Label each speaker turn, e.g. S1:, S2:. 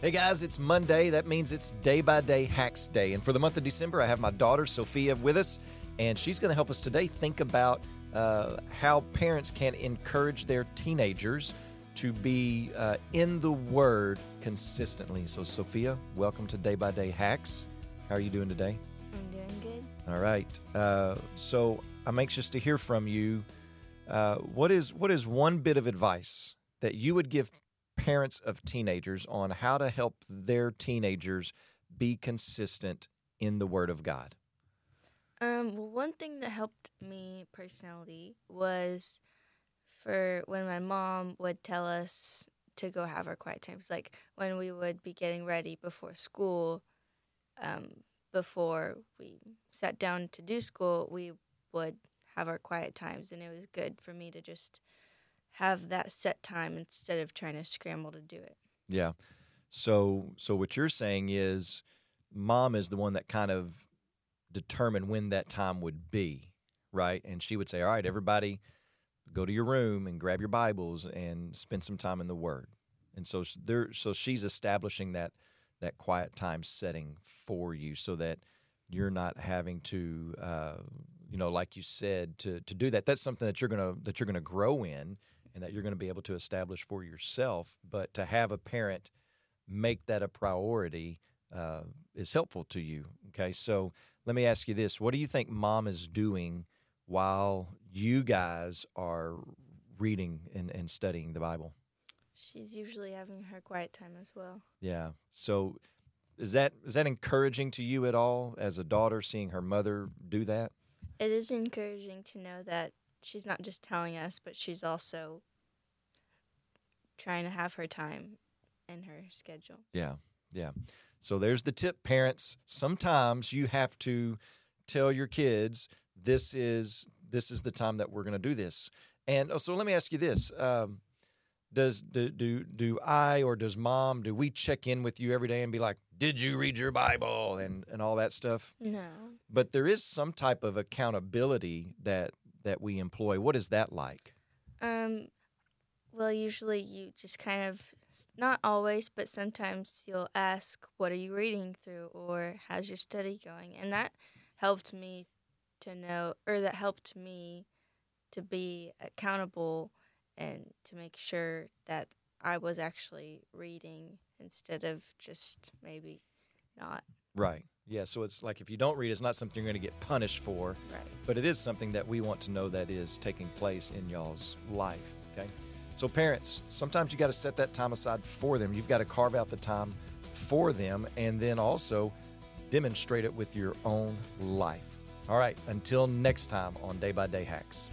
S1: Hey guys, it's Monday. That means it's day by day hacks day. And for the month of December, I have my daughter Sophia with us, and she's going to help us today think about uh, how parents can encourage their teenagers to be uh, in the Word consistently. So, Sophia, welcome to Day by Day Hacks. How are you doing today?
S2: I'm doing good.
S1: All right. Uh, so, I'm anxious to hear from you. Uh, what is what is one bit of advice that you would give parents of teenagers on how to help their teenagers be consistent in the Word of God?
S2: Um, one thing that helped me personally was for when my mom would tell us to go have our quiet times, like when we would be getting ready before school, um, before we sat down to do school, we would have our quiet times, and it was good for me to just have that set time instead of trying to scramble to do it.
S1: Yeah. So so what you're saying is mom is the one that kind of determined when that time would be, right? And she would say, "All right, everybody go to your room and grab your Bibles and spend some time in the word." And so there so she's establishing that that quiet time setting for you so that you're not having to uh, you know like you said to to do that that's something that you're going to that you're going to grow in and that you're going to be able to establish for yourself. But to have a parent make that a priority uh, is helpful to you. Okay, so let me ask you this: What do you think mom is doing while you guys are reading and, and studying the Bible?
S2: She's usually having her quiet time as well.
S1: Yeah. So is that is that encouraging to you at all as a daughter seeing her mother do that?
S2: It is encouraging to know that she's not just telling us, but she's also trying to have her time in her schedule.
S1: Yeah, yeah. So there's the tip, parents. Sometimes you have to tell your kids this is this is the time that we're going to do this. And uh, so let me ask you this: um, Does do, do do I or does mom do we check in with you every day and be like, "Did you read your Bible?" and and all that stuff?
S2: No.
S1: But there is some type of accountability that that we employ. What is that like?
S2: Um, well, usually you just kind of, not always, but sometimes you'll ask, What are you reading through? or How's your study going? And that helped me to know, or that helped me to be accountable and to make sure that I was actually reading instead of just maybe not.
S1: Right. Yeah. So it's like if you don't read, it's not something you're going to get punished for.
S2: Right.
S1: But it is something that we want to know that is taking place in y'all's life. Okay. So, parents, sometimes you got to set that time aside for them. You've got to carve out the time for them and then also demonstrate it with your own life. All right, until next time on Day by Day Hacks.